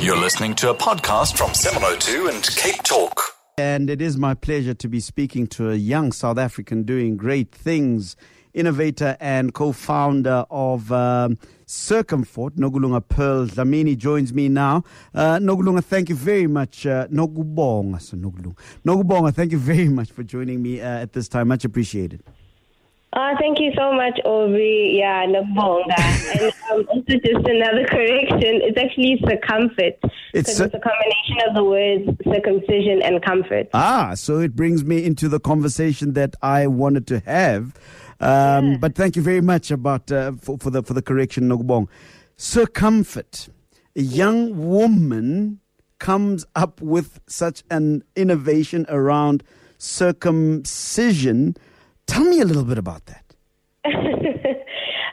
You're listening to a podcast from 702 and Cape Talk. And it is my pleasure to be speaking to a young South African doing great things, innovator and co founder of um, Circumfort, Nogulunga Pearl Dlamini joins me now. Uh, Nogulunga, thank you very much. Uh, Nogubonga, Nogulunga. Nogubonga, thank you very much for joining me uh, at this time. Much appreciated. Uh, thank you so much, Aubrey. Yeah, Nabonga. and um, also just another correction. It's actually circumfort. It's It's, it's a combination of the words circumcision and comfort. Ah, so it brings me into the conversation that I wanted to have. Um, But thank you very much about uh, for, for the for the correction, Nogubong. Circumfort. A young woman comes up with such an innovation around circumcision. Tell me a little bit about that.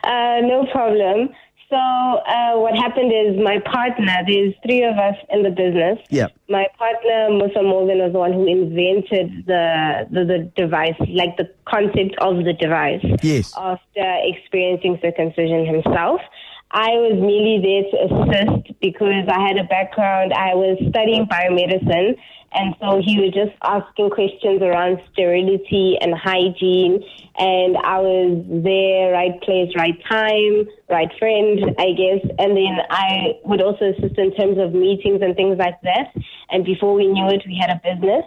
Uh, no problem. So uh, what happened is my partner, there's three of us in the business. Yeah. My partner, Musa Morgan, was the one who invented the, the, the device, like the concept of the device. Yes. After experiencing circumcision himself. I was merely there to assist because I had a background. I was studying biomedicine. And so he was just asking questions around sterility and hygiene. And I was there, right place, right time, right friend, I guess. And then I would also assist in terms of meetings and things like that. And before we knew it, we had a business.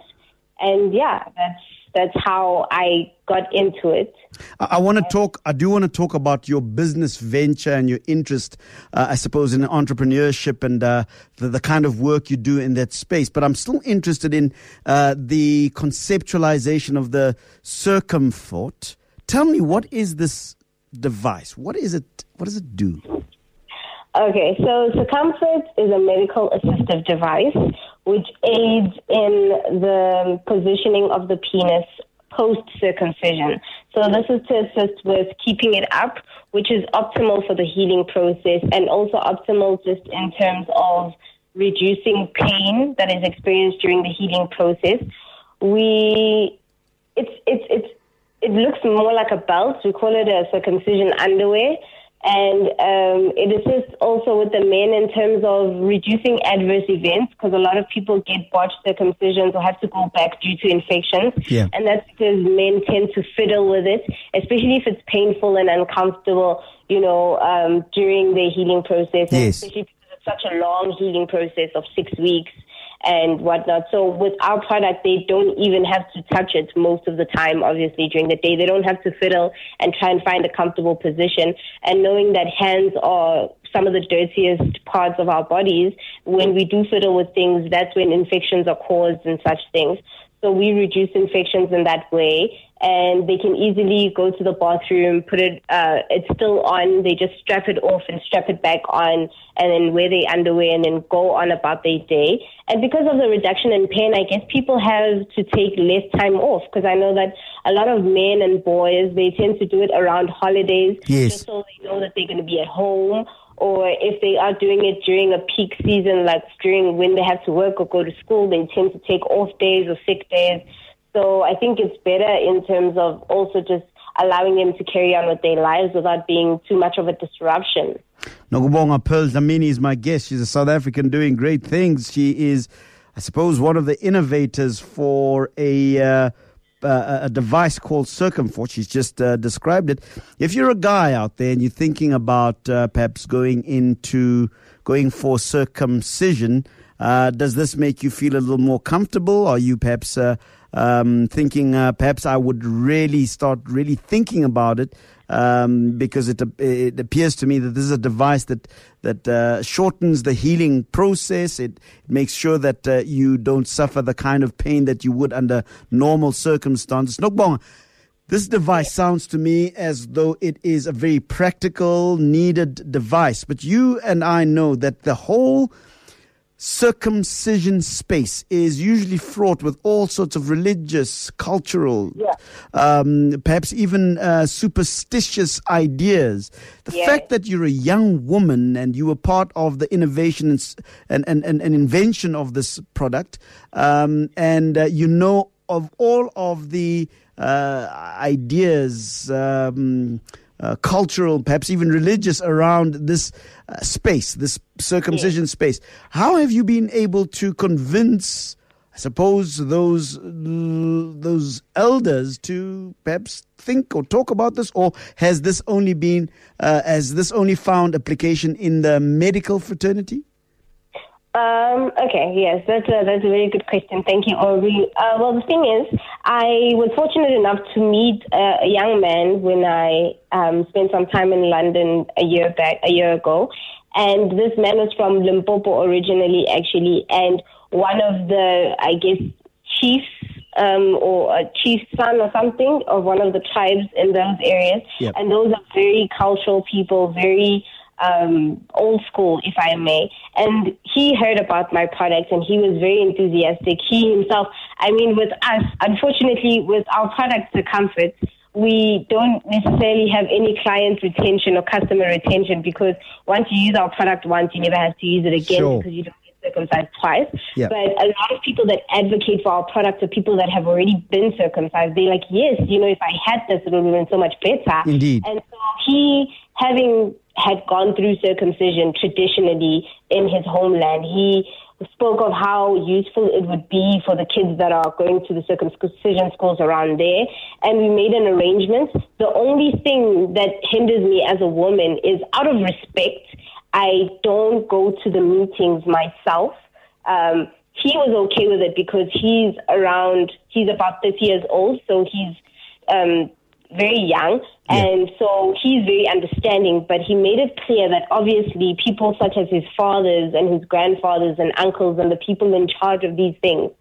And yeah, that's that's how I got into it. I, I want to talk. I do want to talk about your business venture and your interest, uh, I suppose, in entrepreneurship and uh, the, the kind of work you do in that space. But I'm still interested in uh, the conceptualization of the circumfort. Tell me, what is this device? What is it? What does it do? Okay, so Circumfort is a medical assistive device which aids in the positioning of the penis post circumcision. So this is to assist with keeping it up, which is optimal for the healing process and also optimal just in terms of reducing pain that is experienced during the healing process. We it's it's it's it looks more like a belt. We call it a circumcision underwear. And um, it assists also with the men in terms of reducing adverse events because a lot of people get botched circumcisions or have to go back due to infections. Yeah. And that's because men tend to fiddle with it, especially if it's painful and uncomfortable, you know, um, during the healing process. Yes. Especially because it's such a long healing process of six weeks and whatnot. So with our product, they don't even have to touch it most of the time, obviously, during the day. They don't have to fiddle and try and find a comfortable position. And knowing that hands are some of the dirtiest parts of our bodies, when we do fiddle with things, that's when infections are caused and such things. So we reduce infections in that way. And they can easily go to the bathroom, put it, uh, it's still on. They just strap it off and strap it back on and then wear their underwear and then go on about their day. And because of the reduction in pain, I guess people have to take less time off because I know that a lot of men and boys, they tend to do it around holidays. Yes. Just so they know that they're going to be at home or if they are doing it during a peak season, like during when they have to work or go to school, they tend to take off days or sick days. So I think it's better in terms of also just allowing them to carry on with their lives without being too much of a disruption. Nogubonga Pearl Dlamini is my guest. She's a South African doing great things. She is, I suppose, one of the innovators for a. Uh, uh, a device called Circumfort. She's just uh, described it. If you're a guy out there and you're thinking about uh, perhaps going into going for circumcision, uh, does this make you feel a little more comfortable? Are you perhaps uh, um, thinking uh, perhaps I would really start really thinking about it um, because it it appears to me that this is a device that that uh, shortens the healing process. It, it makes sure that uh, you don't suffer the kind of pain that you would under normal circumstances. Nokbonga, this device sounds to me as though it is a very practical, needed device. But you and I know that the whole circumcision space is usually fraught with all sorts of religious, cultural, Yeah. um, perhaps even uh, superstitious ideas. The Yeah. fact that you're a young woman and you were part of the innovation and, and, and, and, invention of this product, um, and uh, you know of all of the uh, ideas. Um, uh, cultural, perhaps even religious, around this uh, space, this circumcision space. How have you been able to convince? I suppose those those elders to perhaps think or talk about this, or has this only been uh, has this only found application in the medical fraternity? Um, okay, yes, that's a, that's a very good question. Thank you. Uh, well, the thing is, I was fortunate enough to meet uh, a young man when I um, spent some time in London a year back, a year ago, and this man was from Limpopo originally, actually, and one of the, I guess, chiefs um, or a chief's son or something of one of the tribes in those areas, Yep. and those are very cultural people, very um, old school, if I may. And he heard about my product and he was very enthusiastic. He himself, I mean, with us, unfortunately, with our product, the comfort, we don't necessarily have any client retention or customer retention because once you use our product once, you never have to use it again Sure. because you don't circumcised twice. Yeah. But a lot of people that advocate for our product are people that have already been circumcised. They're like, yes, you know, if I had this, it would have been so much better. Indeed. And so he, having had gone through circumcision traditionally in his homeland, he spoke of how useful it would be for the kids that are going to the circumcision schools around there. And we made an arrangement. The only thing that hinders me as a woman is out of respect, I don't go to the meetings myself. Um, he was okay with it because he's around, he's about 30 years old, so he's um, very young. And so he's very understanding, but he made it clear that obviously people such as his fathers and his grandfathers and uncles and the people in charge of these things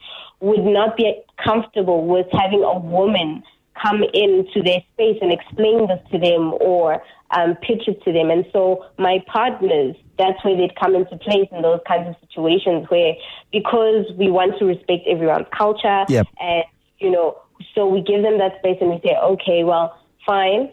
would not be comfortable with having a woman come into their space and explain this to them or um, pitch it to them. And so my partners, that's where they'd come into place in those kinds of situations where because we want to respect everyone's culture Yep. and, you know, so we give them that space and we say, okay, well, fine.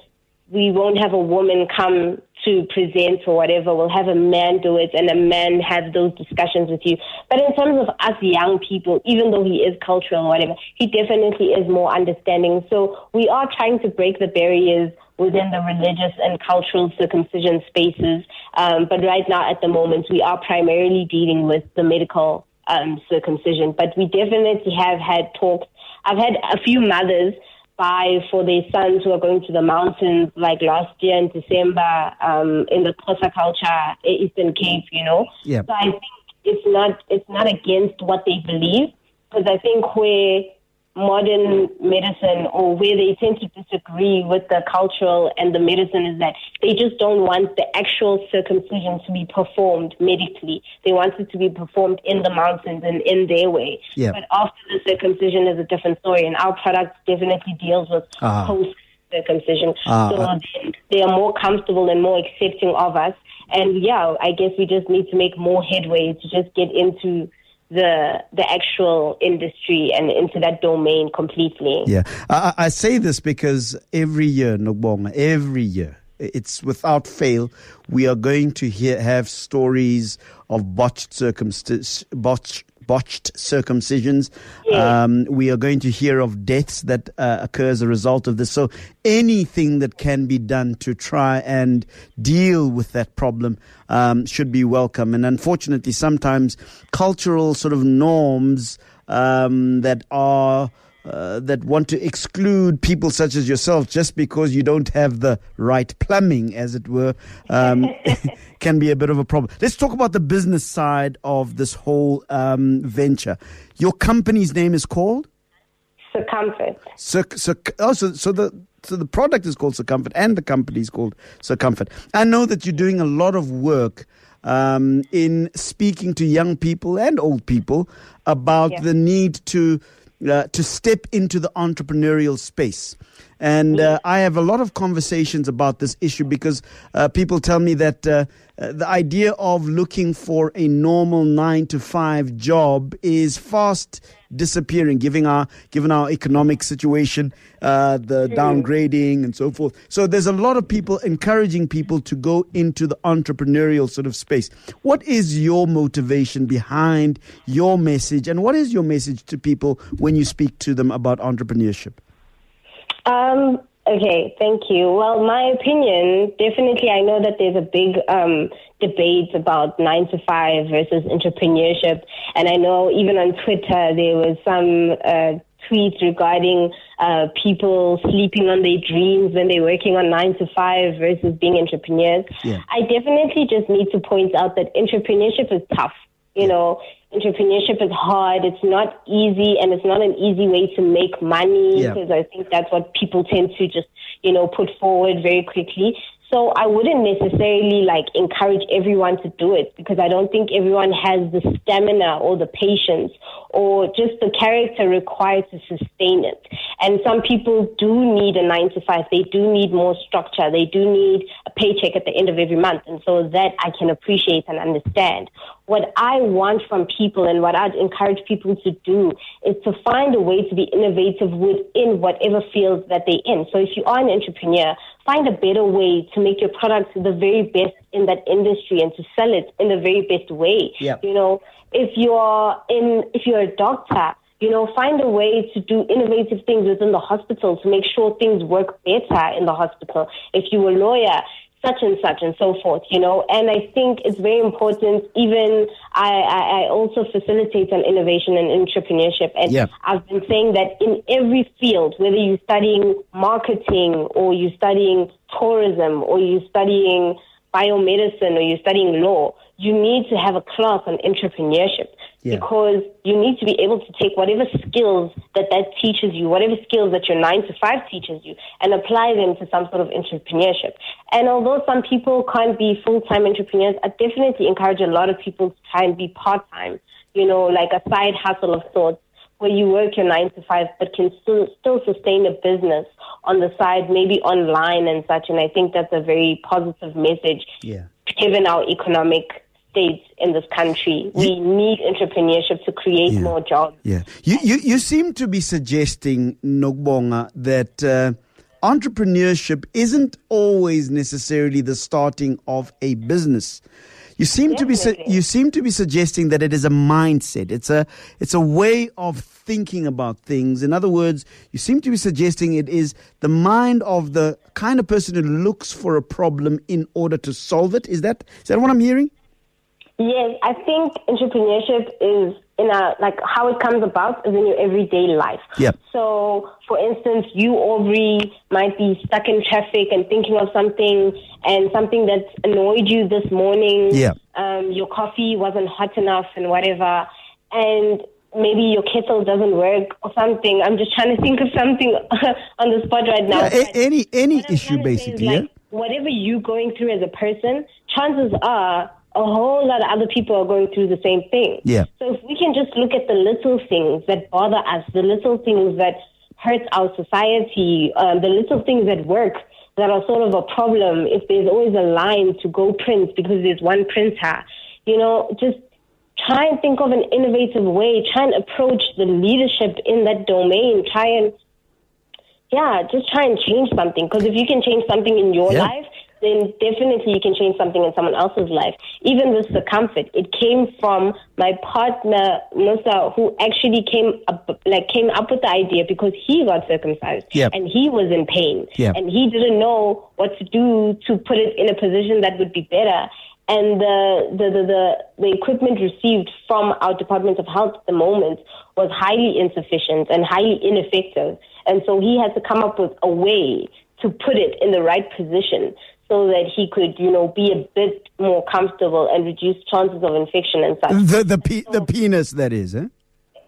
We won't have a woman come to present or whatever. We'll have a man do it and a man have those discussions with you. But in terms of us young people, even though he is cultural or whatever, he definitely is more understanding. So we are trying to break the barriers within the religious and cultural circumcision spaces. Um, but right now, at the moment, we are primarily dealing with the medical um, circumcision. But we definitely have had talks. I've had a few mothers buy for their sons who are going to the mountains, like last year in December um, in the Xhosa culture, Eastern Cape. You know, Yeah. so I think it's not it's not against what they believe, because I think where modern medicine or where they tend to disagree with the cultural and the medicine is that they just don't want the actual circumcision to be performed medically. They want it to be performed in the mountains and in their way. Yeah. But after the circumcision is a different story, and our product definitely deals with Ah. post circumcision. Ah, so they, they are more comfortable and more accepting of us. And yeah, I guess we just need to make more headway to just get into the the actual industry and into that domain completely. Yeah, I, I say this because every year, Nobonga, every year, it's without fail, we are going to hear have stories of botched circumstances, botched botched circumcisions. Um, we are going to hear of deaths that uh, occur as a result of this. So anything that can be done to try and deal with that problem um, should be welcome. And unfortunately, sometimes cultural sort of norms um, that are uh, that want to exclude people such as yourself just because you don't have the right plumbing, as it were, um, can be a bit of a problem. Let's talk about the business side of this whole um, venture. Your company's name is called Circumference. Circ. Circ- oh, so, so the so the product is called Circumfort and the company is called Circumfort. I know that you're doing a lot of work um, in speaking to young people and old people about Yeah. the need to uh, to step into the entrepreneurial space. And uh, I have a lot of conversations about this issue because uh, people tell me that uh, the idea of looking for a normal nine to five job is fast disappearing, given our given our economic situation, uh, the downgrading, and so forth. So there's a lot of people encouraging people to go into the entrepreneurial sort of space. What is your motivation behind your message, and what is your message to people when you speak to them about entrepreneurship? Um, Okay, thank you. Well, my opinion, definitely, I know that there's a big um, debate about nine to five versus entrepreneurship. And I know even on Twitter, there was some uh, tweets regarding uh, people sleeping on their dreams when they're working on nine to five versus being entrepreneurs. Yeah. I definitely just need to point out that entrepreneurship is tough. You know, entrepreneurship is hard. It's not easy, and it's not an easy way to make money Yeah. because I think that's what people tend to just, you know, put forward very quickly. So I wouldn't necessarily like encourage everyone to do it because I don't think everyone has the stamina or the patience or just the character required to sustain it. And some people do need a nine to five. They do need more structure. They do need a paycheck at the end of every month. And so that I can appreciate and understand. What I want from people and what I'd encourage people to do is to find a way to be innovative within whatever field that they're in. So if you are an entrepreneur, find a better way to make your product the very best in that industry and to sell it in the very best way. Yeah. You know, if you're in, if you're a doctor, you know, find a way to do innovative things within the hospital to make sure things work better in the hospital. If you're a lawyer, such and such and so forth, you know. And I think it's very important. Even I, I, I also facilitate on innovation and entrepreneurship. And Yeah. I've been saying that in every field, whether you're studying marketing or you're studying tourism or you're studying biomedicine or you're studying law, you need to have a class on entrepreneurship Yeah. because you need to be able to take whatever skills that that teaches you, whatever skills that your nine to five teaches you, and apply them to some sort of entrepreneurship. And although some people can't be full time entrepreneurs, I definitely encourage a lot of people to try and be part time, you know, like a side hustle of sorts where you work your nine to five but can still still sustain a business on the side, maybe online and such. And I think that's a very positive message Yeah. given our economic state in this country. We need entrepreneurship to create Yeah. more jobs. Yeah. You, you, you seem to be suggesting, Nogbonga, that uh, entrepreneurship isn't always necessarily the starting of a business. You seem to be su- you seem to be suggesting that it is a mindset. It's a it's a way of thinking about things. In other words, you seem to be suggesting it is the mind of the kind of person who looks for a problem in order to solve it. Is that is that what I'm hearing? Yes, I think entrepreneurship is in a like how it comes about is in your everyday life. Yep. So, for instance, you Aubrey might be stuck in traffic and thinking of something and something that annoyed you this morning. Yeah. Um, your coffee wasn't hot enough and whatever, and maybe your kettle doesn't work or something. I'm just trying to think of something on the spot right now. Yeah, a- any any issue basically. like, yeah? Whatever you're going through as a person, chances are a whole lot of other people are going through the same thing. Yeah. So if we can just look at the little things that bother us, the little things that hurt our society, um, the little things that work that are sort of a problem, if there's always a line to go print because there's one printer, you know, just try and think of an innovative way, try and approach the leadership in that domain, try and yeah, just try and change something. Because if you can change something in your Yeah. life, then definitely you can change something in someone else's life. Even with the comfort, it came from my partner Musa, who actually came up, like came up with the idea because he got circumcised Yep. and he was in pain Yep. and he didn't know what to do to put it in a position that would be better. And the, the, the, the, the equipment received from our Department of Health at the moment was highly insufficient and highly ineffective. And so he had to come up with a way to put it in the right position so that he could, you know, be a bit more comfortable and reduce chances of infection and such. The the pe- the penis that is, eh?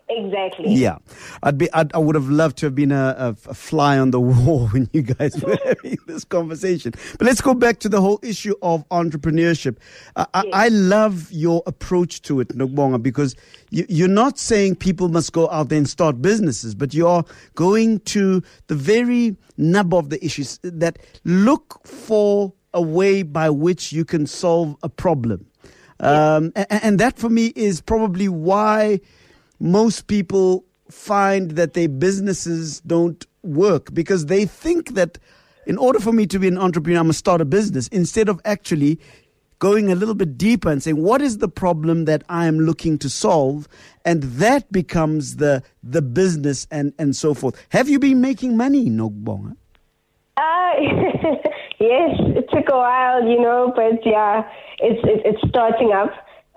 Exactly. Yeah, I'd be. I'd, I would have loved to have been a, a, a fly on the wall when you guys were having this conversation. But let's go back to the whole issue of entrepreneurship. I, I, I love your approach to it, Nogbonga, because you, you're not saying people must go out there and start businesses, but you are going to the very nub of the issues that look for a way by which you can solve a problem. Um, a- and that for me is probably why most people find that their businesses don't work because they think that in order for me to be an entrepreneur, I must start a business instead of actually going a little bit deeper and saying, what is the problem that I am looking to solve? And that becomes the, the business and, and so forth. Have you been making money, Nogbonga? Uh, yes, it took a while, you know, but yeah, it's it's, it's starting up.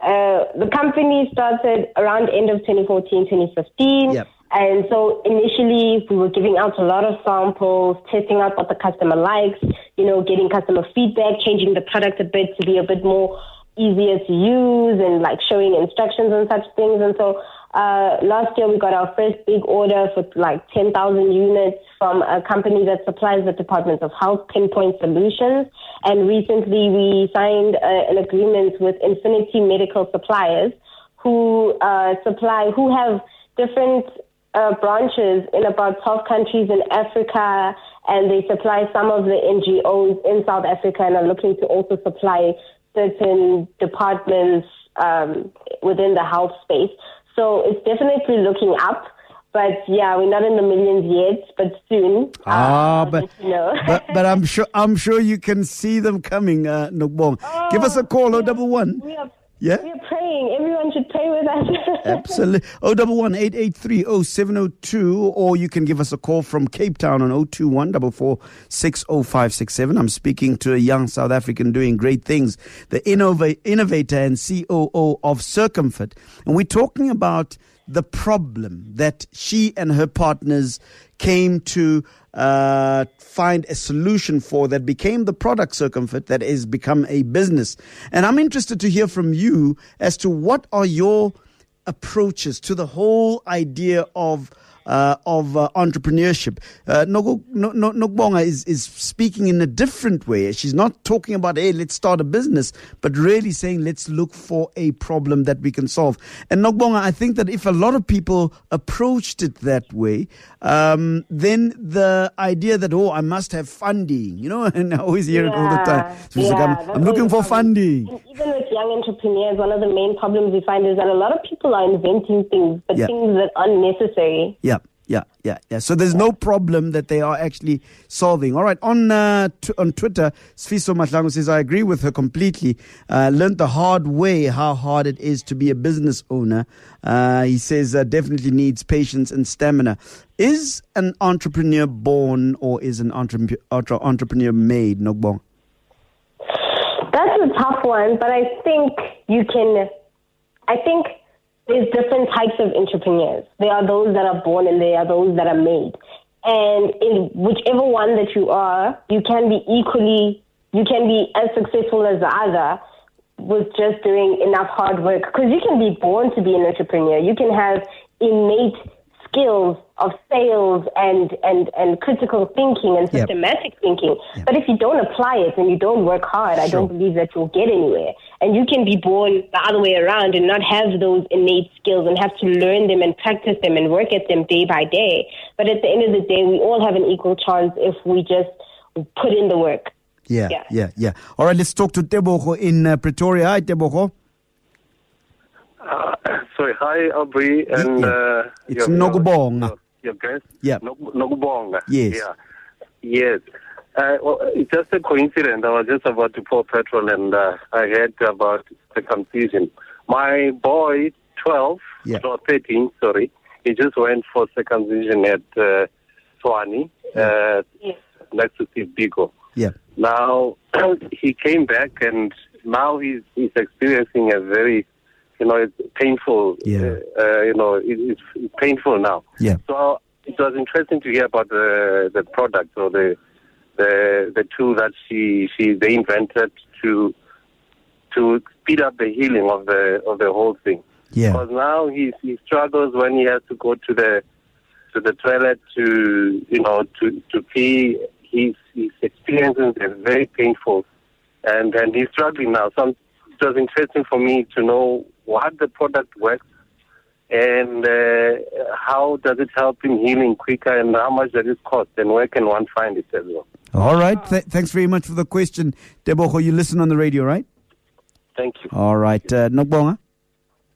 Uh, the company started around end of 2014, 2015. Yep. And so initially we were giving out a lot of samples, testing out what the customer likes, you know, getting customer feedback, changing the product a bit to be a bit more easier to use and like showing instructions and such things. And so uh, last year we got our first big order for like 10,000 units from a company that supplies the Department of Health Pinpoint Solutions. And recently we signed uh, an agreement with Infinity Medical Suppliers who uh, supply, who have different uh, branches in about 12 countries in Africa, and they supply some of the NGOs in South Africa and are looking to also supply certain departments um, within the health space. So it's definitely looking up. But yeah, we're not in the millions yet, but soon. Ah, uh, but, you know. but but I'm sure I'm sure you can see them coming, uh, Nokbong. Give us a call, oh double one. We are, Yeah? we are praying. Everyone should pray with us. Absolutely. Oh double one eight eight three oh seven oh two, or you can give us a call from Cape Town on 021 I'm speaking to a young South African doing great things, the innova- innovator and COO of Circumfort. And we're talking about the problem that she and her partners came to uh, find a solution for that became the product Circumfort that has become a business. And I'm interested to hear from you as to what are your approaches to the whole idea of uh, of uh, entrepreneurship. Uh, Nokbonga is, is speaking in a different way. She's not talking about, hey, let's start a business, but really saying, let's look for a problem that we can solve. And Nokbonga, I think that if a lot of people approached it that way, um, then the idea that, oh, I must have funding, you know, and I always hear it all the time. So it's like, I'm, I'm looking for funding. Even with young entrepreneurs, one of the main problems we find is that a lot of people are inventing things, but Yeah. things that aren't necessary. Yeah, yeah, yeah, yeah. So there's no problem that they are actually solving. All right, on uh, t- on Twitter, Sfiso Mahlangu says, I agree with her completely. Uh, learned the hard way how hard it is to be a business owner. Uh, he says, uh, definitely needs patience and stamina. Is an entrepreneur born or is an entre- entrepreneur made, Nogbong? That's a tough one, but I think you can. I think there's different types of entrepreneurs. There are those that are born and there are those that are made. And in whichever one that you are, you can be equally, you can be as successful as the other with just doing enough hard work. Because you can be born to be an entrepreneur. You can have innate skills of sales and, and, and critical thinking and Yep. systematic thinking. But if you don't apply it and you don't work hard, I don't believe that you'll get anywhere. And you can be born the other way around and not have those innate skills and have to learn them and practice them and work at them day by day. But at the end of the day, we all have an equal chance if we just put in the work. Yeah, Yeah. yeah, yeah. All right, let's talk to Tebogo in uh, Pretoria. Hi, Tebogo. Uh, sorry, hi Aubrey and Yeah. uh, It's Nogubong. Your, your guest. Yeah. Nok- Nokubonga. Yes. Yeah. Yes. Uh, well, it's just a coincidence. I was just about to pour petrol and uh, I heard about the confusion. My boy, 12, Yeah. or 13, sorry, he just went for circumcision at uh, Tshwane, uh, Yes. next to Steve Biko. Yeah, Now he came back, and now he's he's experiencing a very, you know, it's painful. Yeah. Uh, uh, you know, it, it's painful now. yeah. So it was interesting to hear about the the product or the the the tool that she she they invented to to speed up the healing of the of the whole thing. Yeah. Because now he he struggles when he has to go to the to the toilet to you know to to pee. His his experiences are very painful, and and he's struggling now. So it was interesting for me to know what the product works and uh, how does it help in healing quicker, and how much does it cost, and where can one find it as well. All right. Th- thanks very much for the question, Tebogo. You listen on the radio, right? Thank you. All right. Uh, Nokbonga?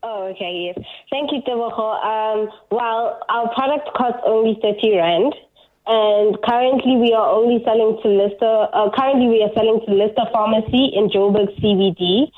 Oh, okay, yes. Thank you, Tebogo. Um, well, our product costs only 30 Rand. And currently we are only selling to Lister, uh, currently we are selling to Lister Pharmacy in Joburg CBD.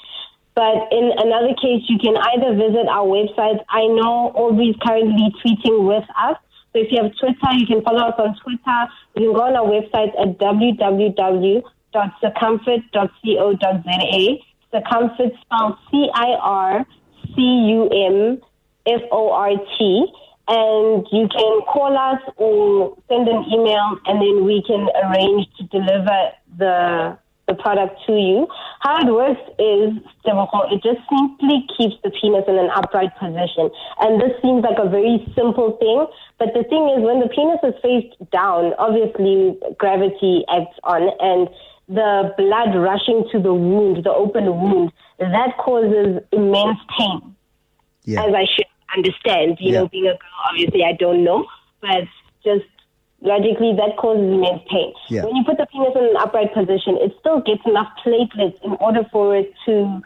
But in another case, you can either visit our website. I know Aubrey's currently tweeting with us, So if you have Twitter, you can follow us on Twitter. You can go on our website at www.circumfort.co.za. Circumfort spelled C-I-R-C-U-M-F-O-R-T. And you can call us or send an email and then we can arrange to deliver the the product to you. How it works is, it just simply keeps the penis in an upright position. And this seems like a very simple thing, but the thing is when the penis is faced down, obviously gravity acts on and the blood rushing to the wound, the open wound, that causes immense pain. Yeah. As I should understand, you Yeah. know, being a girl, obviously I don't know, but just logically that causes immense pain. Yeah. When you put the penis in an upright position, it still gets enough platelets in order for it to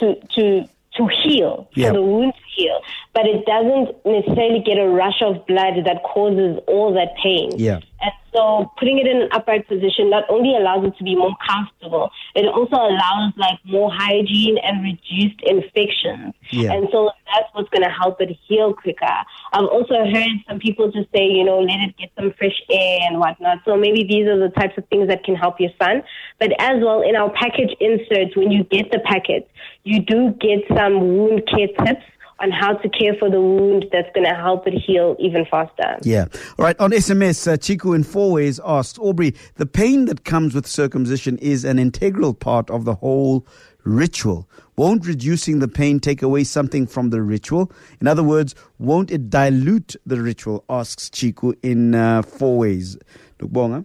to to to heal, Yeah. for the wound to heal. But it doesn't necessarily get a rush of blood that causes all that pain. Yeah. And so putting it in an upright position not only allows it to be more comfortable, it also allows like more hygiene and reduced infections. Yeah. And so that's what's going to help it heal quicker. I've also heard some people just say, you know, let it get some fresh air and whatnot. So maybe these are the types of things that can help your son. But as well, in our package inserts, when you get the packet, you do get some wound care tips on how to care for the wound that's going to help it heal even faster. Yeah. All right. On SMS, uh, Chiku in Fourways asked Aubrey, the pain that comes with circumcision is an integral part of the whole ritual. Won't reducing the pain take away something from the ritual? In other words, won't it dilute the ritual? Asks Chiku in uh, Fourways. Lukbonga?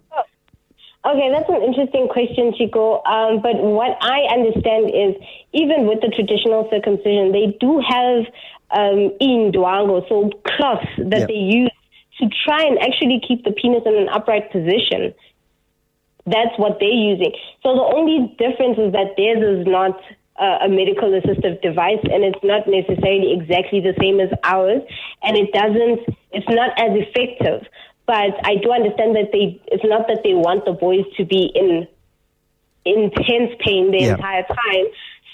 Okay, that's an interesting question, Chico. Um, but what I understand is, even with the traditional circumcision, they do have um, indwango, so cloths that Yeah. they use to try and actually keep the penis in an upright position. That's what they're using. So the only difference is that theirs is not uh, a medical assistive device and it's not necessarily exactly the same as ours and it doesn't, it's not as effective. But I do understand that they, it's not that they want the boys to be in intense pain the Yeah. entire time.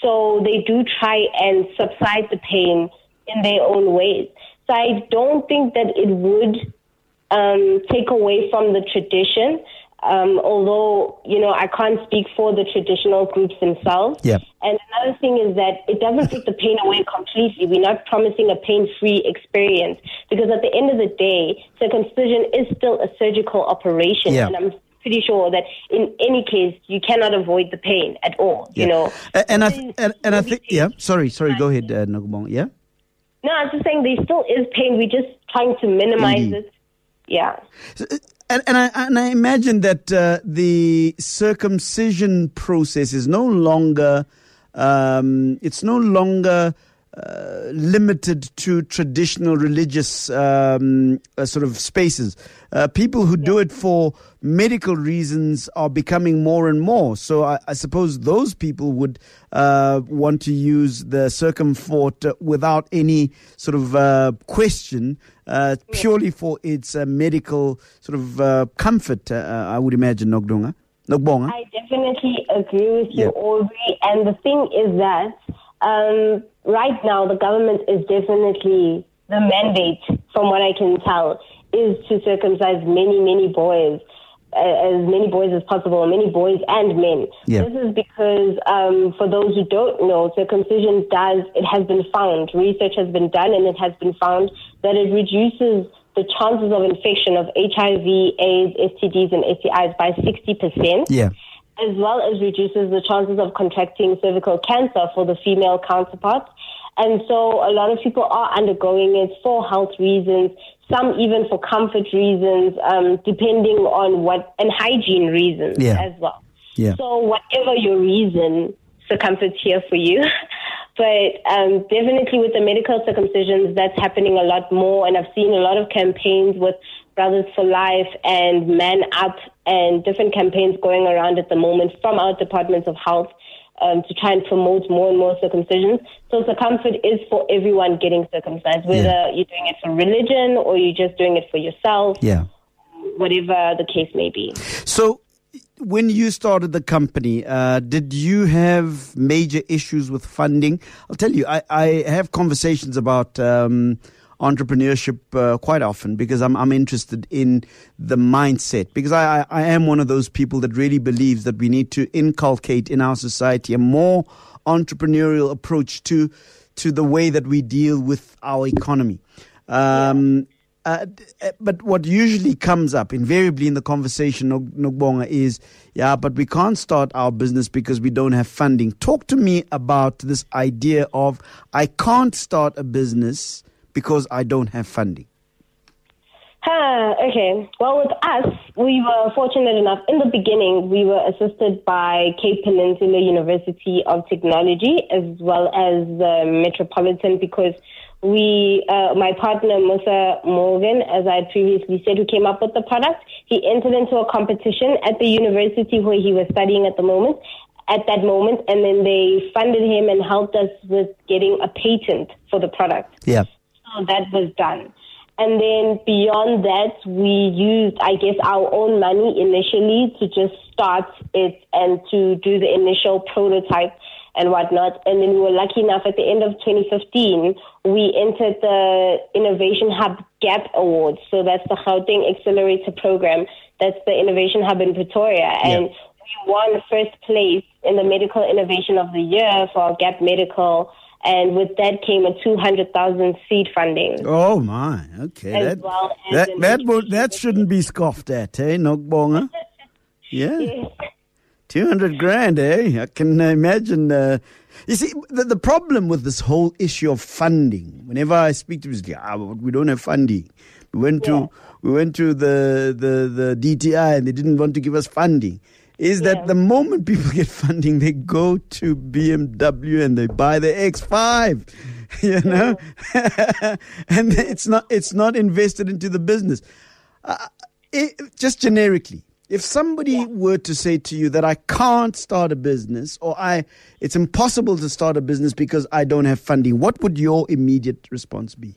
So they do try and subside the pain in their own ways. So I don't think that it would um, take away from the tradition. Um, although you know I can't speak for the traditional groups themselves. Yeah. And another thing is that it doesn't take the pain away completely. We're not promising a pain-free experience because at the end of the day, circumcision is still a surgical operation, Yeah. and I'm pretty sure that in any case you cannot avoid the pain at all. You know. And, I, th- and, and I think, yeah, sorry, sorry, go ahead, uh. Yeah? No, I was just saying there still is pain. We're just trying to minimize Indeed. it. Yeah. And, and, I, and I imagine that uh, the circumcision process is no longer, um, it's no longer uh, limited to traditional religious um, uh, sort of spaces. Uh, people who do it for medical reasons are becoming more and more. So I, I suppose those people would uh, want to use the circumfort uh, without any sort of uh, question, uh, purely for its uh, medical sort of uh, comfort. Uh, I would imagine, Nogdonga. Nogbonga. I definitely agree with you, Yeah. Aubrey. And the thing is that um, right now the government is definitely the mandate, from what I can tell, is to circumcise many, many boys. uh, As many boys as possible, many boys and men. Yeah. This is because, um, for those who don't know, circumcision does, it has been found, research has been done, and it has been found that it reduces the chances of infection of HIV, AIDS, STDs, and STIs by 60% Yeah. As well as reduces the chances of contracting cervical cancer for the female counterparts. And so a lot of people are undergoing it for health reasons, some even for comfort reasons, um, depending on what, and hygiene reasons Yeah. as well. Yeah. So whatever your reason, Circumfort's here for you. but um, definitely with the medical circumcisions, that's happening a lot more. And I've seen a lot of campaigns with Brothers for Life and Man Up and different campaigns going around at the moment from our departments of health um, to try and promote more and more circumcisions. So Circumfort is for everyone getting circumcised, whether Yeah. you're doing it for religion or you're just doing it for yourself, Yeah. whatever the case may be. So, when you started the company, uh, did you have major issues with funding? I'll tell you, I, I have conversations about um, entrepreneurship uh, quite often because I'm, I'm interested in the mindset. Because I, I, am one of those people that really believes that we need to inculcate in our society a more entrepreneurial approach to to the way that we deal with our economy. Um, uh, uh, but what usually comes up invariably in the conversation, Nogbonga, is yeah, but we can't start our business because we don't have funding. Talk to me about this idea of I can't start a business because I don't have funding. Huh, okay. Well, with us, we were fortunate enough. In the beginning, we were assisted by Cape Peninsula University of Technology as well as the Metropolitan because we, uh, my partner Musa Morgan, as I previously said, who came up with the product, he entered into a competition at the university where he was studying at the moment, at that moment, and then they funded him and helped us with getting a patent for the product. Yeah. So that was done. And then beyond that, we used, I guess, our own money initially to just start it and to do the initial prototype and whatnot. And then we were lucky enough at the end of 2015, we entered the Innovation Hub Gap Awards. So that's the Gauteng Accelerator Program. That's the Innovation Hub in Pretoria. And yeah. we won first place in the Medical Innovation of the Year for our Gap Medical and with that came a 200,000 seed funding. Oh my, okay. That, well that, that, would, that shouldn't be scoffed at, eh, Nogbonga? yeah. Yes. 200 grand, eh? I can imagine. Uh, you see, the, the problem with this whole issue of funding, whenever I speak to people, ah, we don't have funding. We went to, we went to the, the, the DTI and they didn't want to give us funding is yeah. that the moment people get funding, they go to BMW and they buy the X5, you know, yeah. and it's not it's not invested into the business. Uh, it, just generically, if somebody yeah. were to say to you that I can't start a business or I it's impossible to start a business because I don't have funding, what would your immediate response be?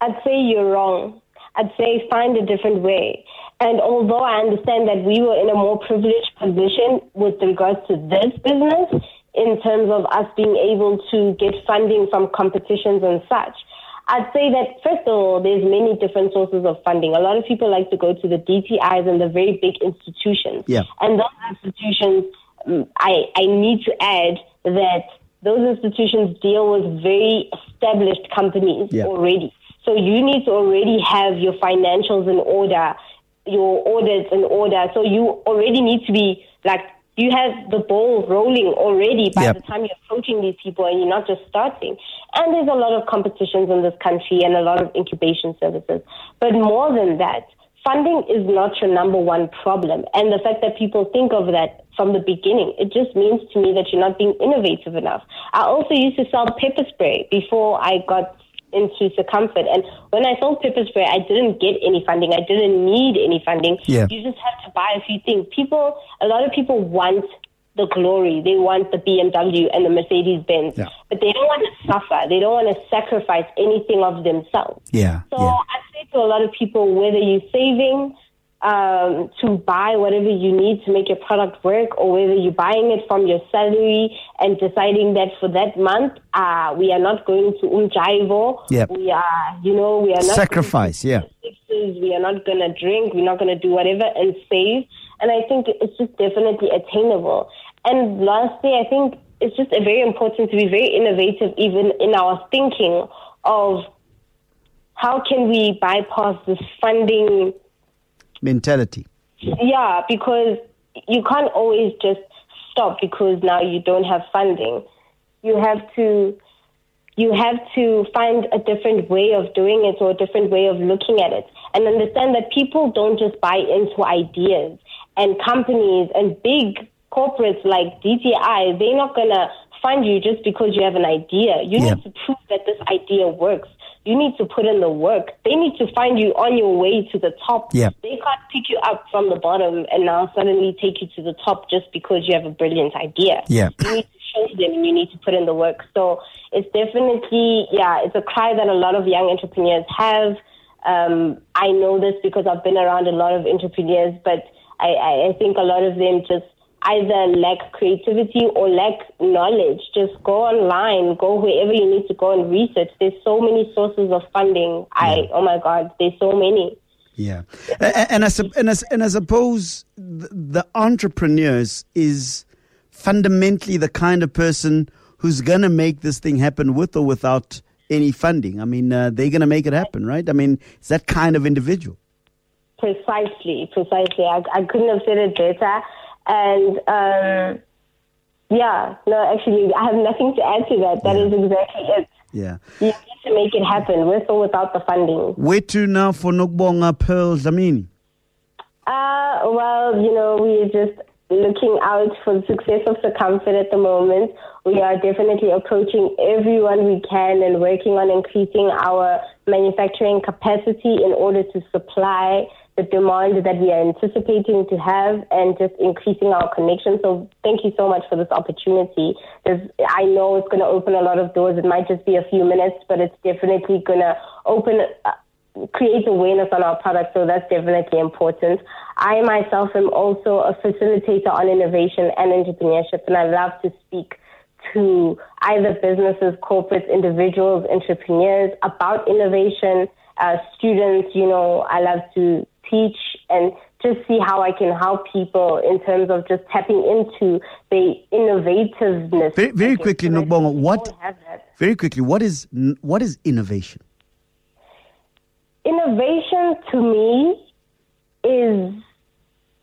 I'd say you're wrong. I'd say find a different way. And although I understand that we were in a more privileged position with regards to this business, in terms of us being able to get funding from competitions and such, I'd say that first of all, there's many different sources of funding. A lot of people like to go to the DTIs and the very big institutions. Yeah. And those institutions, mm, I, I need to add that those institutions deal with very established companies yeah. already. So you need to already have your financials in order, your orders in order. So you already need to be like you have the ball rolling already by yep. the time you're approaching these people and you're not just starting. And there's a lot of competitions in this country and a lot of incubation services. But more than that, funding is not your number one problem. And the fact that people think of that from the beginning, it just means to me that you're not being innovative enough. I also used to sell pepper spray before I got into Circumfort. And when I sold pepper spray, I didn't get any funding. I didn't need any funding. Yeah. You just have to buy a few things. People, a lot of people want the glory. They want the BMW and the Mercedes Benz, yeah. but they don't want to suffer. They don't want to sacrifice anything of themselves. Yeah. So yeah. I say to a lot of people, whether you're saving um, to buy whatever you need to make your product work, or whether you're buying it from your salary and deciding that for that month, uh, we are not going to umjaivo. Yep. We are, you know, we are not sacrifice. Yeah. We are not going to drink. We're not going to do whatever and save. And I think it's just definitely attainable. And lastly, I think it's just very important to be very innovative, even in our thinking of how can we bypass this funding mentality. Yeah, because you can't always just stop because now you don't have funding. You have to you have to find a different way of doing it or a different way of looking at it and understand that people don't just buy into ideas and companies and big corporates like DTI, they're not going to fund you just because you have an idea. You yeah. need to prove that this idea works. You need to put in the work. They need to find you on your way to the top. Yeah. They can't pick you up from the bottom and now suddenly take you to the top just because you have a brilliant idea. Yeah. You need to show them and you need to put in the work. So it's definitely, yeah, it's a cry that a lot of young entrepreneurs have. Um, I know this because I've been around a lot of entrepreneurs, but I, I, I think a lot of them just either lack creativity or lack knowledge, just go online, go wherever you need to go and research. There's so many sources of funding. I, oh my God, there's so many. Yeah, and, and I and I, and I suppose the entrepreneurs is fundamentally the kind of person who's going to make this thing happen with or without any funding. I mean, uh, they're going to make it happen, right? I mean, it's that kind of individual. Precisely, precisely. I, I couldn't have said it better. And um, yeah, no, actually, I have nothing to add to that. That yeah. is exactly it. Yeah. You need to make it happen with or without the funding. Where to now for Nokubonga Pearl Dlamini? Uh, well, you know, we're just looking out for the success of the comfort at the moment. We are definitely approaching everyone we can and working on increasing our manufacturing capacity in order to supply the demand that we are anticipating to have and just increasing our connection. So thank you so much for this opportunity. There's, I know it's going to open a lot of doors. It might just be a few minutes, but it's definitely going to open, uh, create awareness on our product. So that's definitely important. I myself am also a facilitator on innovation and entrepreneurship, and I love to speak to either businesses, corporates, individuals, entrepreneurs about innovation, uh, students. You know, I love to teach and just see how I can help people in terms of just tapping into the innovativeness. Very, very quickly, Nokubonga, what? Very quickly, what is what is innovation? Innovation to me is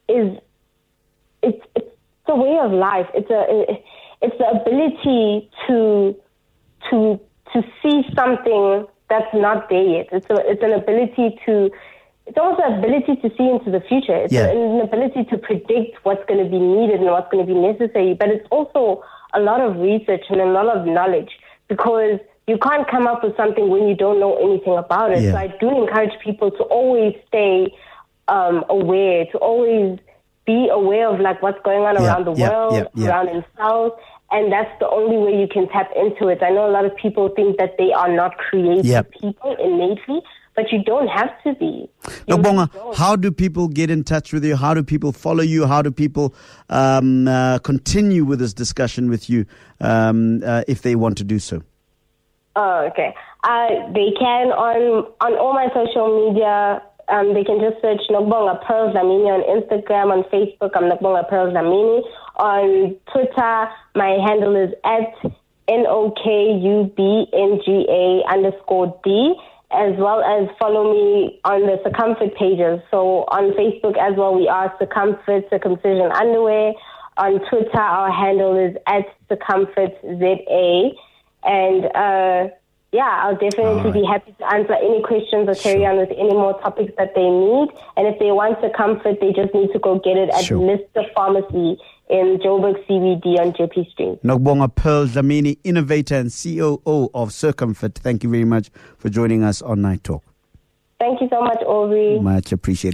is it's it's a way of life. It's a it's the ability to to to see something that's not there yet. It's a, it's an ability to it's also an ability to see into the future. It's yeah. an ability to predict what's going to be needed and what's going to be necessary. But it's also a lot of research and a lot of knowledge because you can't come up with something when you don't know anything about it. Yeah. So I do encourage people to always stay um, aware, to always be aware of like what's going on yeah, around the yeah, world, around themselves. And that's the only way you can tap into it. I know a lot of people think that they are not creative people innately, but you don't have to be. Bonga, how do people get in touch with you? How do people follow you? How do people um, uh, continue with this discussion with you um, uh, if they want to do so? Oh, okay. Uh, they can on on all my social media. Um, they can just search Nokubonga Pearl Dlamini on Instagram, on Facebook. I'm Nokubonga Pearl Dlamini. On Twitter, my handle is at N O K U B N G A underscore D as well as follow me on the Circumfort pages. So on Facebook as well, we are Circumfort Circumcision Underwear. On Twitter, our handle is at Circumfort ZA. And uh, yeah, I'll definitely right. be happy to answer any questions or carry sure. on with any more topics that they need. And if they want Circumfort, they just need to go get it at sure. Mr. Pharmacy in Joburg CBD on Jeppe Street. Nokubonga Pearl Dlamini, innovator and COO of Circumfort. Thank you very much for joining us on Night Talk. Thank you so much, Aubrey. Much appreciated.